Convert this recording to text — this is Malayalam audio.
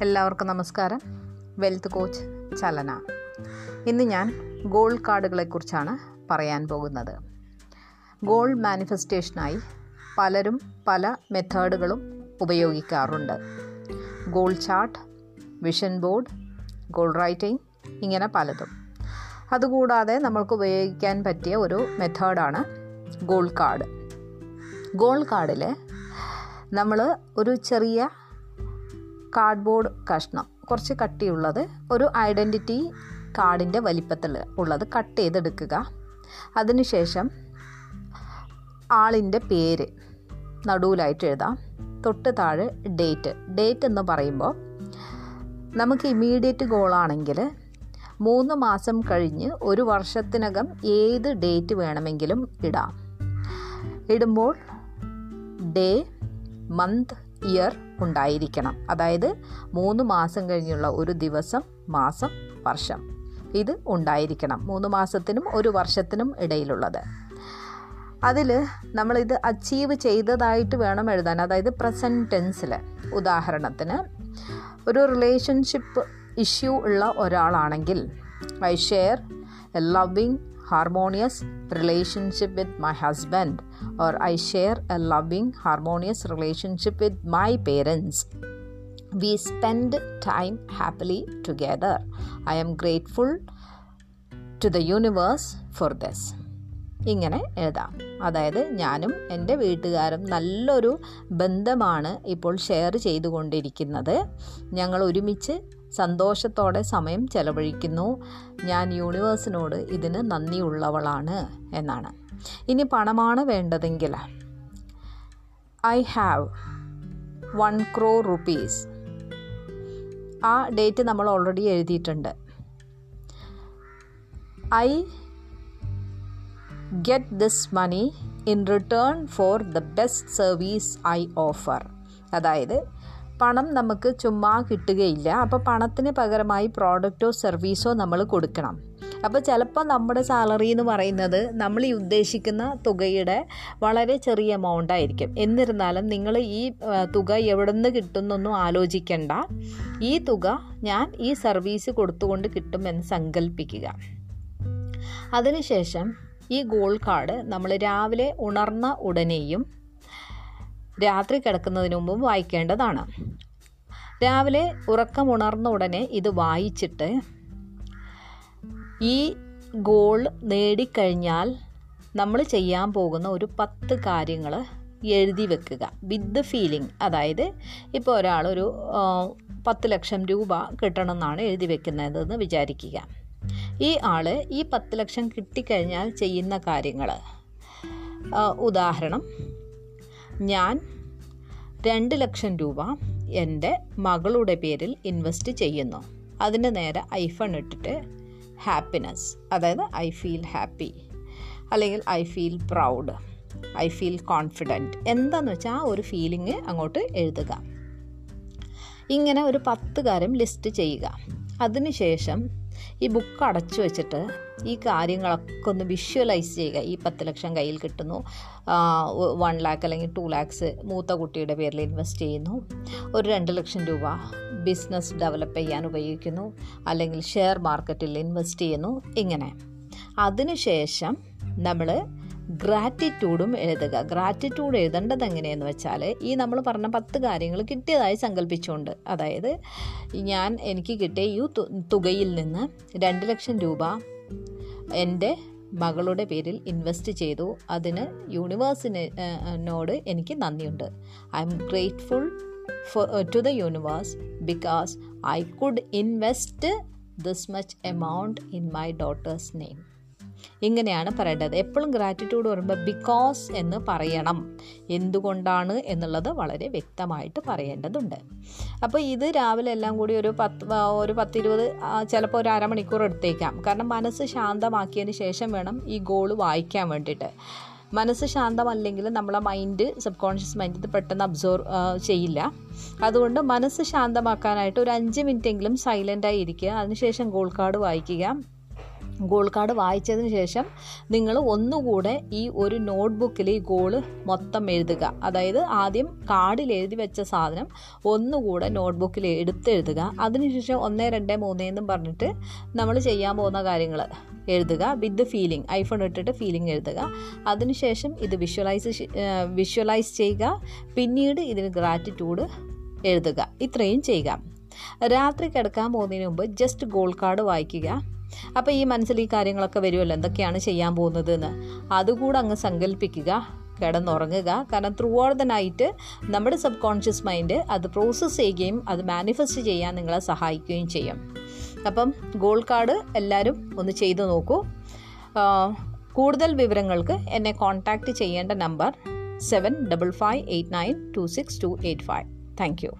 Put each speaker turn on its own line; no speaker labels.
എല്ലാവർക്കും നമസ്കാരം. വെൽത്ത് കോച്ച് ചലന. ഇന്ന് ഞാൻ ഗോൾഡ് കാർഡുകളെക്കുറിച്ചാണ് പറയാൻ പോകുന്നത്. ഗോൾഡ് മാനിഫെസ്റ്റേഷനായി പലരും പല മെത്തേഡുകളും ഉപയോഗിക്കാറുണ്ട്. Goal chart vision board goal writing ഇങ്ങനെ പലതും. അതുകൂടാതെ നമ്മൾക്ക് ഉപയോഗിക്കാൻ പറ്റിയ ഒരു മെത്തേഡാണ് ഗോൾ കാർഡ് ഗോൾ കാർഡിൽ നമ്മൾ ഒരു ചെറിയ കാർഡ്ബോർഡ് കഷ്ണം. കുറച്ച് കട്ടിയുള്ളത് ഒരു ഐഡന്റിറ്റി കാർഡിന്റെ വലിപ്പത്തിൽ ഉള്ളത് കട്ട് ചെയ്തെടുക്കുക. അതിനുശേഷം ആളിന്റെ പേര് നടുവിലായിട്ട് എഴുതാം. തൊട്ട് താഴെ ഡേറ്റ്. ഡേറ്റ് എന്ന് പറയുമ്പോൾ നമുക്ക് ഇമീഡിയറ്റ് ഗോളാണെങ്കിൽ മൂന്ന് മാസം കഴിഞ്ഞ് ഒരു വർഷത്തിനകം ഏത് ഡേറ്റ് വേണമെങ്കിലും ഇടാം. ഇടുമ്പോൾ ഡേ മന്ത് ഇയർ ഉണ്ടായിരിക്കണം. അതായത് മൂന്ന് മാസം കഴിഞ്ഞുള്ള ഒരു ദിവസം മാസം വർഷം ഇത് ഉണ്ടായിരിക്കണം. മൂന്ന് മാസത്തിനും ഒരു വർഷത്തിനും ഇടയിലുള്ളത്. അതിൽ നമ്മളിത് അച്ചീവ് ചെയ്തതായിട്ട് വേണം എഴുതാൻ. അതായത് പ്രസന്റ് ടെൻസിൽ ഉദാഹരണത്തിന് ഒരു റിലേഷൻഷിപ്പ് ഇഷ്യൂ ഉള്ള ഒരാളാണെങ്കിൽ I share a loving harmonious relationship with my husband, or I share a loving, harmonious relationship with my parents. We spend time happily together. I am grateful to the universe for this. ഇങ്ങനെ എഴുതാം. അതായത് ഞാനും എന്റെ വീട്ടുകാരും നല്ലൊരു ബന്ധമാണ് ഇപ്പോൾ ഷെയർ ചെയ്തുകൊണ്ടിരിക്കുന്നത്. ഞങ്ങൾ ഒരുമിച്ച് സന്തോഷത്തോടെ സമയം ചെലവഴിക്കുന്നു. ഞാൻ യൂണിവേഴ്സിനോട് ഇതിന് നന്ദിയുള്ളവളാണ് എന്നാണ്. ഇനി പണമാണ് വേണ്ടതെങ്കിൽ I have one crore rupees. ആ ഡേറ്റ് നമ്മൾ ഓൾറെഡി എഴുതിയിട്ടുണ്ട്. I get this money in return for the best service I offer അതായത് പണം നമുക്ക് ചുമ്മാ കിട്ടുകയില്ല. അപ്പോൾ പണത്തിന് പകരമായി പ്രോഡക്റ്റോ സർവീസോ നമ്മൾ കൊടുക്കണം. അപ്പോൾ ചിലപ്പോൾ നമ്മുടെ സാലറി എന്ന് പറയുന്നത് നമ്മൾ ഈ ഉദ്ദേശിക്കുന്ന തുകയുടെ വളരെ ചെറിയ എമൗണ്ട് ആയിരിക്കും. എന്നിരുന്നാലും നിങ്ങൾ ഈ തുക എവിടെ നിന്ന് കിട്ടുന്നൊന്നും ആലോചിക്കേണ്ട. ഈ തുക ഞാൻ ഈ സർവീസ് കൊടുത്തുകൊണ്ട് കിട്ടുമെന്ന് സങ്കല്പിക്കുക അതിനുശേഷം ഈ ഗോൾ കാർഡ് നമ്മൾ രാവിലെ ഉണർന്ന ഉടനെയും രാത്രി കിടക്കുന്നതിന് മുമ്പും വായിക്കേണ്ടതാണ്. രാവിലെ ഉറക്കം ഉണർന്ന ഉടനെ ഇത് വായിച്ചിട്ട് ഈ ഗോൾ നേടിക്കഴിഞ്ഞാൽ നമ്മൾ ചെയ്യാൻ പോകുന്ന ഒരു പത്ത് കാര്യങ്ങൾ എഴുതി വെക്കുക. വിത്ത് ഫീലിംഗ് അതായത് ഇപ്പോൾ ഒരാളൊരു പത്ത് ലക്ഷം രൂപ കിട്ടണമെന്നാണ് എഴുതി വെക്കുന്നതെന്ന് വിചാരിക്കുക. ഈ ആൾ ഈ പത്ത് ലക്ഷം കിട്ടിക്കഴിഞ്ഞാൽ ചെയ്യുന്ന കാര്യങ്ങൾ ഉദാഹരണം ഞാൻ രണ്ട് ലക്ഷം രൂപ എന്റെ മകളുടെ പേരിൽ ഇൻവെസ്റ്റ് ചെയ്യുന്നു. അതിന് നേരെ ഐഫൺ ഇട്ടിട്ട് ഹാപ്പിനെസ് അതായത് ഐ ഫീൽ ഹാപ്പി അല്ലെങ്കിൽ I feel proud I feel confident എന്താണെന്ന് വെച്ചാൽ ആ ഒരു ഫീലിംഗ് അങ്ങോട്ട് എഴുതുക. ഇങ്ങനെ ഒരു പത്ത് കാര്യം ലിസ്റ്റ് ചെയ്യുക. അതിനുശേഷം ഈ ബുക്ക് അടച്ചു വെച്ചിട്ട് ഈ കാര്യങ്ങളൊക്കെ ഒന്ന് വിഷ്വലൈസ് ചെയ്യുക. ഈ പത്ത് ലക്ഷം കയ്യിൽ കിട്ടുന്നു. വൺ ലാക്ക് അല്ലെങ്കിൽ ടു ലാക്സ് മൂത്ത കുട്ടിയുടെ പേരിൽ ഇൻവെസ്റ്റ് ചെയ്യുന്നു. ഒരു രണ്ട് ലക്ഷം രൂപ ബിസിനസ് ഡെവലപ്പ് ചെയ്യാൻ ഉപയോഗിക്കുന്നു. അല്ലെങ്കിൽ ഷെയർ മാർക്കറ്റിൽ ഇൻവെസ്റ്റ് ചെയ്യുന്നു. ഇങ്ങനെ. അതിനുശേഷം നമ്മൾ ഗ്രാറ്റിറ്റ്യൂഡും എഴുതുക. ഗ്രാറ്റിറ്റ്യൂഡ് എഴുതേണ്ടത് എങ്ങനെയെന്ന് വെച്ചാൽ ഈ നമ്മൾ പറഞ്ഞ പത്ത് കാര്യങ്ങൾ കിട്ടിയതായി സങ്കല്പിച്ചുകൊണ്ട് അതായത് ഞാൻ എനിക്ക് കിട്ടിയ ഈ തുകയിൽ നിന്ന് രണ്ട് ലക്ഷം രൂപ എന്റെ മകളുടെ പേരിൽ ഇൻവെസ്റ്റ് ചെയ്തു. അതിന് യൂണിവേഴ്സിനോട് എനിക്ക് നന്ദിയുണ്ട്. I am grateful for to the universe because I could invest this much amount in my daughter's name ഇങ്ങനെയാണ് പറയേണ്ടത്. എപ്പോഴും ഗ്രാറ്റിറ്റ്യൂഡ് പറയുമ്പോൾ ബിക്കോസ് എന്ന് പറയണം. എന്തുകൊണ്ടാണ് എന്നുള്ളത് വളരെ വ്യക്തമായിട്ട് പറയേണ്ടതുണ്ട്. അപ്പോൾ ഇത് രാവിലെ എല്ലാം കൂടി ഒരു പത്ത് ഒരു പത്തിരുപത് ചിലപ്പോൾ ഒരു അരമണിക്കൂർ എടുത്തേക്കാം. കാരണം മനസ്സ് ശാന്തമാക്കിയതിന് ശേഷം വേണം ഈ ഗോൾ വായിക്കാൻ വേണ്ടിയിട്ട്. മനസ്സ് ശാന്തമല്ലെങ്കിൽ നമ്മളെ മൈൻഡ് സബ് കോൺഷ്യസ് മൈൻഡ് ഇത് പെട്ടെന്ന് അബ്സോർവ് ചെയ്യില്ല. അതുകൊണ്ട് മനസ്സ് ശാന്തമാക്കാനായിട്ട് ഒരു അഞ്ച് മിനിറ്റെങ്കിലും സൈലന്റായി ഇരിക്കുക. അതിനുശേഷം ഗോൾ കാർഡ് വായിക്കുക. ഗോൾ കാർഡ് വായിച്ചതിന് ശേഷം നിങ്ങൾ ഒന്നുകൂടെ ഈ ഒരു നോട്ട്ബുക്കിൽ ഈ ഗോൾ മൊത്തം എഴുതുക. അതായത് ആദ്യം കാർഡിൽ എഴുതി വെച്ച സാധനം ഒന്നുകൂടെ നോട്ട്ബുക്കിൽ എടുത്തെഴുതുക. അതിനുശേഷം ഒന്ന് രണ്ട് മൂന്ന് എന്നും പറഞ്ഞിട്ട് നമ്മൾ ചെയ്യാൻ പോകുന്ന കാര്യങ്ങൾ എഴുതുക. വിത്ത് ഫീലിംഗ് ഐഫോൺ ഇട്ടിട്ട് ഫീലിംഗ് എഴുതുക. അതിനുശേഷം ഇത് വിഷ്വലൈസ് വിഷ്വലൈസ് ചെയ്യുക. പിന്നീട് ഇതിന് ഗ്രാറ്റിറ്റ്യൂഡ് എഴുതുക. ഇത്രയും ചെയ്യുക. രാത്രി കിടക്കാൻ പോകുന്നതിന് മുമ്പ് ജസ്റ്റ് ഗോൾ കാർഡ് വായിക്കുക. അപ്പോൾ ഈ മനസ്സിൽ ഈ കാര്യങ്ങളൊക്കെ വരുമല്ലോ എന്തൊക്കെയാണ് ചെയ്യാൻ പോകുന്നത് എന്ന് അതുകൂടെ അങ്ങ് സങ്കല്പിക്കുക കിടന്നുറങ്ങുക. കാരണം ത്രൂ ഔട്ട് ദ നൈറ്റ് നമ്മുടെ സബ് കോൺഷ്യസ് മൈൻഡ് അത് പ്രോസസ്സ് ചെയ്യുകയും അത് മാനിഫെസ്റ്റ് ചെയ്യാൻ നിങ്ങളെ സഹായിക്കുകയും ചെയ്യും. അപ്പം ഗോൾ കാർഡ് എല്ലാവരും ഒന്ന് ചെയ്തു നോക്കൂ. കൂടുതൽ വിവരങ്ങൾക്ക് എന്നെ കോൺടാക്റ്റ് ചെയ്യേണ്ട number seven double five eight nine two six two eight five thank you